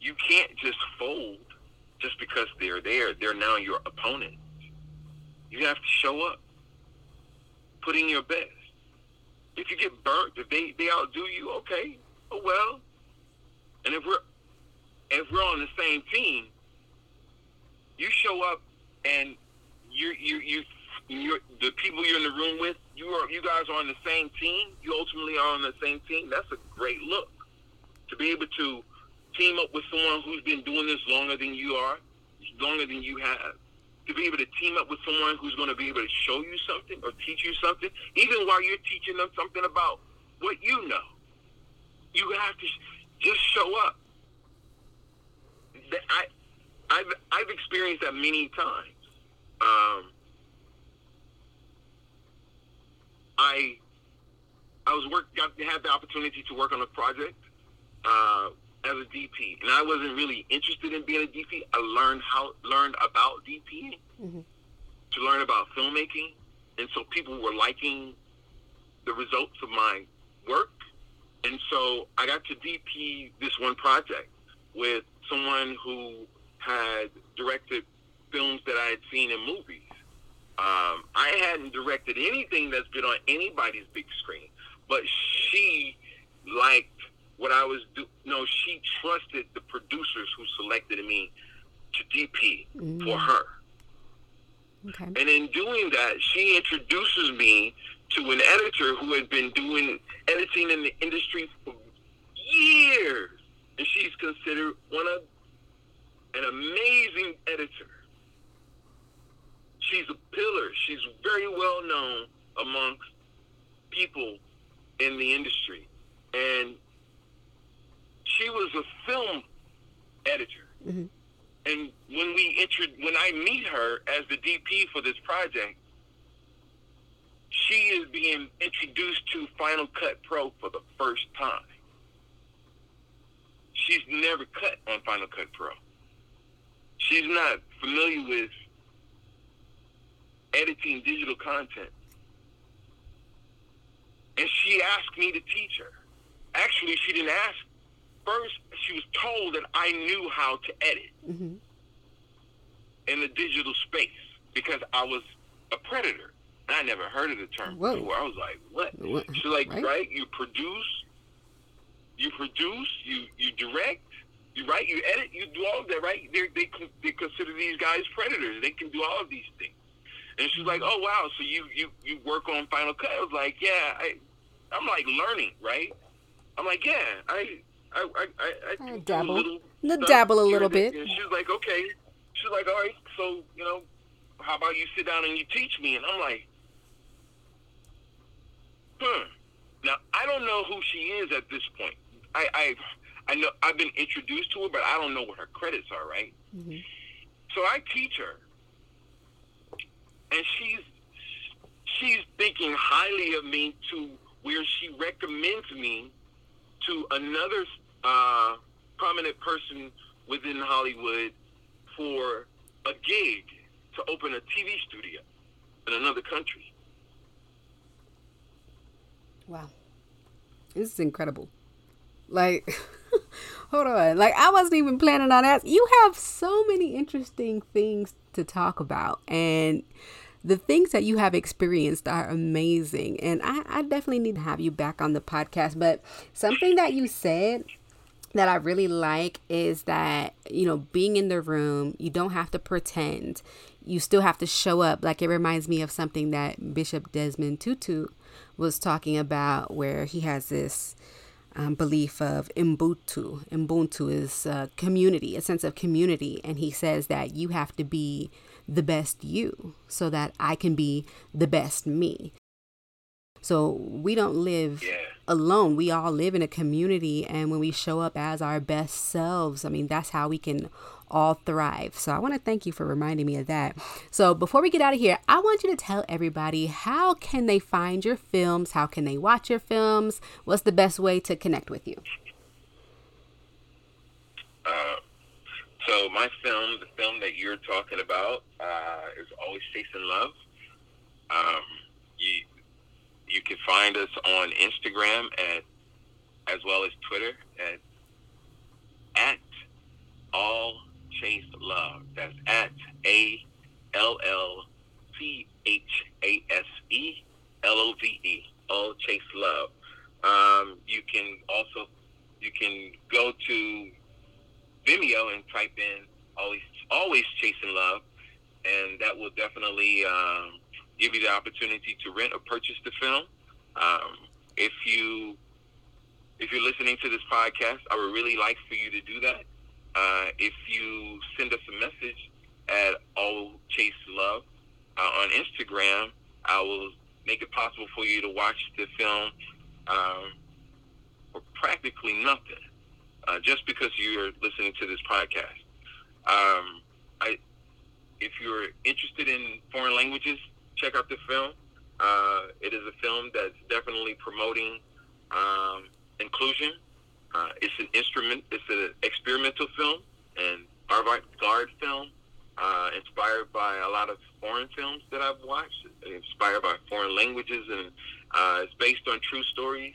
you can't just fold just because they're there. They're now your opponent. You have to show up, put in your best. If you get burnt, if they, they outdo you, okay, oh well. And if we're if we're on the same team, you show up and you you you you the people you're in the room with, you are you guys are on the same team. You ultimately are on the same team. That's a great look to be able to team up with someone who's been doing this longer than you are, longer than you have. To be able to team up with someone who's going to be able to show you something or teach you something, even while you're teaching them something about what you know. You have to just show up. I, I've I've experienced that many times. Um, I I was work got to have the opportunity to work on a project uh, as a DP, and I wasn't really interested in being a DP. I learned how learned about DPing Mm-hmm. to learn about filmmaking, and so people were liking the results of my work, and so I got to DP this one project with someone who had directed films that I had seen in movies. Um, I hadn't directed anything that's been on anybody's big screen, but she liked what I was do. No, she trusted the producers who selected me to DP for her. Okay. And in doing that, she introduces me to an editor who had been doing editing in the industry for years. And she's considered one of an amazing editor. She's a pillar. She's very well known amongst people in the industry. And she was a film editor. Mm-hmm. And when we intro- when I meet her as the DP for this project, she is being introduced to Final Cut Pro for the first time. She's never cut on Final Cut Pro. She's not familiar with editing digital content. And she asked me to teach her. Actually, she didn't ask. First, she was told that I knew how to edit Mm-hmm. in the digital space because I was a preditor. And I never heard of the term Whoa. before. I was like, what? What? She's like, Right? right? You produce, you produce, you you direct, you write, you edit, you do all of that, right? They're, they they consider these guys preditors. They can do all of these things. And she's like, oh wow, so you you you work on Final Cut? I was like, yeah. I, I'm like learning, right? I'm like, yeah. I I I I, I dabble. a little stuff dabble a little bit. And she's like, okay. She's like, all right. So you know, how about you sit down and you teach me? And I'm like, hmm. Now I don't know who she is at this point. I I I know I've been introduced to her, but I don't know what her credits are, right? Mm-hmm. So I teach her, and she's she's thinking highly of me to where she recommends me to another uh, prominent person within Hollywood for a gig to open a TV studio in another country. Wow. This is incredible. Like, hold on. Like, I wasn't even planning on that. You have so many interesting things to talk about. And the things that you have experienced are amazing. And I, I definitely need to have you back on the podcast. But something that you said that I really like is that, you know, being in the room, you don't have to pretend. You still have to show up. Like it reminds me of something that Bishop Desmond Tutu was talking about, where he has this um, belief of Ubuntu. Ubuntu is a community, a sense of community. And he says that you have to be the best you so that I can be the best me. So we don't live Yeah. alone. We all live in a community. And when we show up as our best selves, I mean, that's how we can all thrive. So I want to thank you for reminding me of that. So before we get out of here, I want you to tell everybody how can they find your films? How can they watch your films? What's the best way to connect with you? Uh, so my film, the film that you're talking about, uh, is Always Chasing Love. Um, you you can find us on Instagram at as well as Twitter at at All Chase Love. That's at A L L C H A S E L O V E. All Chase Love. Um, you can also you can go to Vimeo and type in always always chasing love, and that will definitely um, give you the opportunity to rent or purchase the film. Um, if you if you're listening to this podcast, I would really like for you to do that. Uh, if you send us a message at all chase love uh, on Instagram, I will make it possible for you to watch the film um, for practically nothing uh, just because you're listening to this podcast. Um, I, if you're interested in foreign languages, check out the film. Uh, it is a film that's definitely promoting um, inclusion. Uh, it's an instrument. It's an experimental film and avant-garde film, uh, inspired by a lot of foreign films that I've watched. Inspired by foreign languages, and uh, it's based on true stories.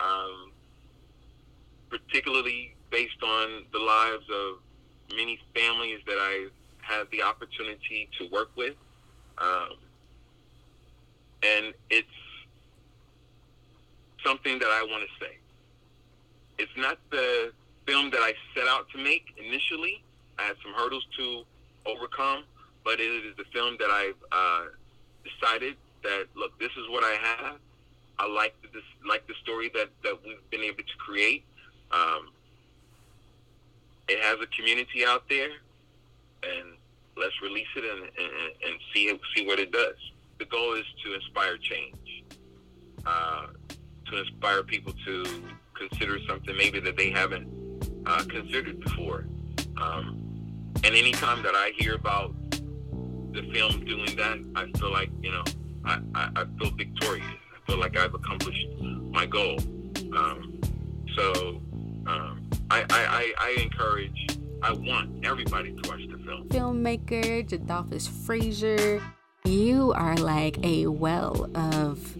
Um, particularly based on the lives of many families that I had the opportunity to work with. Um, and it's something that I want to say. It's not the film that I set out to make initially. I had some hurdles to overcome, but it is the film that I've uh, decided that look, this is what I have. I like this, like the story that that we've been able to create. Um, it has a community out there, and let's release it and, and, and see see what it does. The goal is to inspire change, uh, to inspire people to consider something maybe that they haven't uh, considered before. Um, and anytime that I hear about the film doing that, I feel like you know I, I, I feel victorious. I feel like I've accomplished my goal. Um, so um, I, I, I, I encourage, I want everybody to watch the film. Filmmaker Jadolphus Fraser, you are like a well of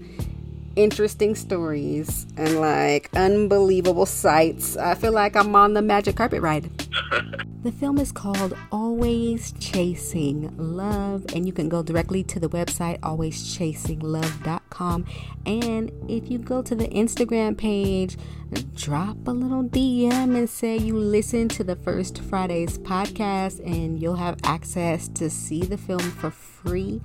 interesting stories and like unbelievable sights. I feel like I'm on the magic carpet ride. the film is called Always Chasing Love, and you can go directly to the website alwayschasing.love.com. And if you go to the Instagram page, drop a little DM and say you listen to the First Fridays podcast, and you'll have access to see the film for free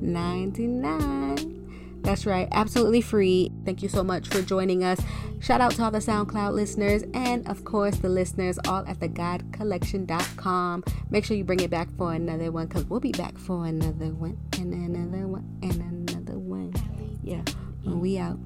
99 that's right, absolutely free. Thank you so much for joining us. Shout out to all the SoundCloud listeners and, of course, the listeners all at thegodcollection.com. Make sure you bring it back for another one because we'll be back for another one and another one and another one. Yeah, we out.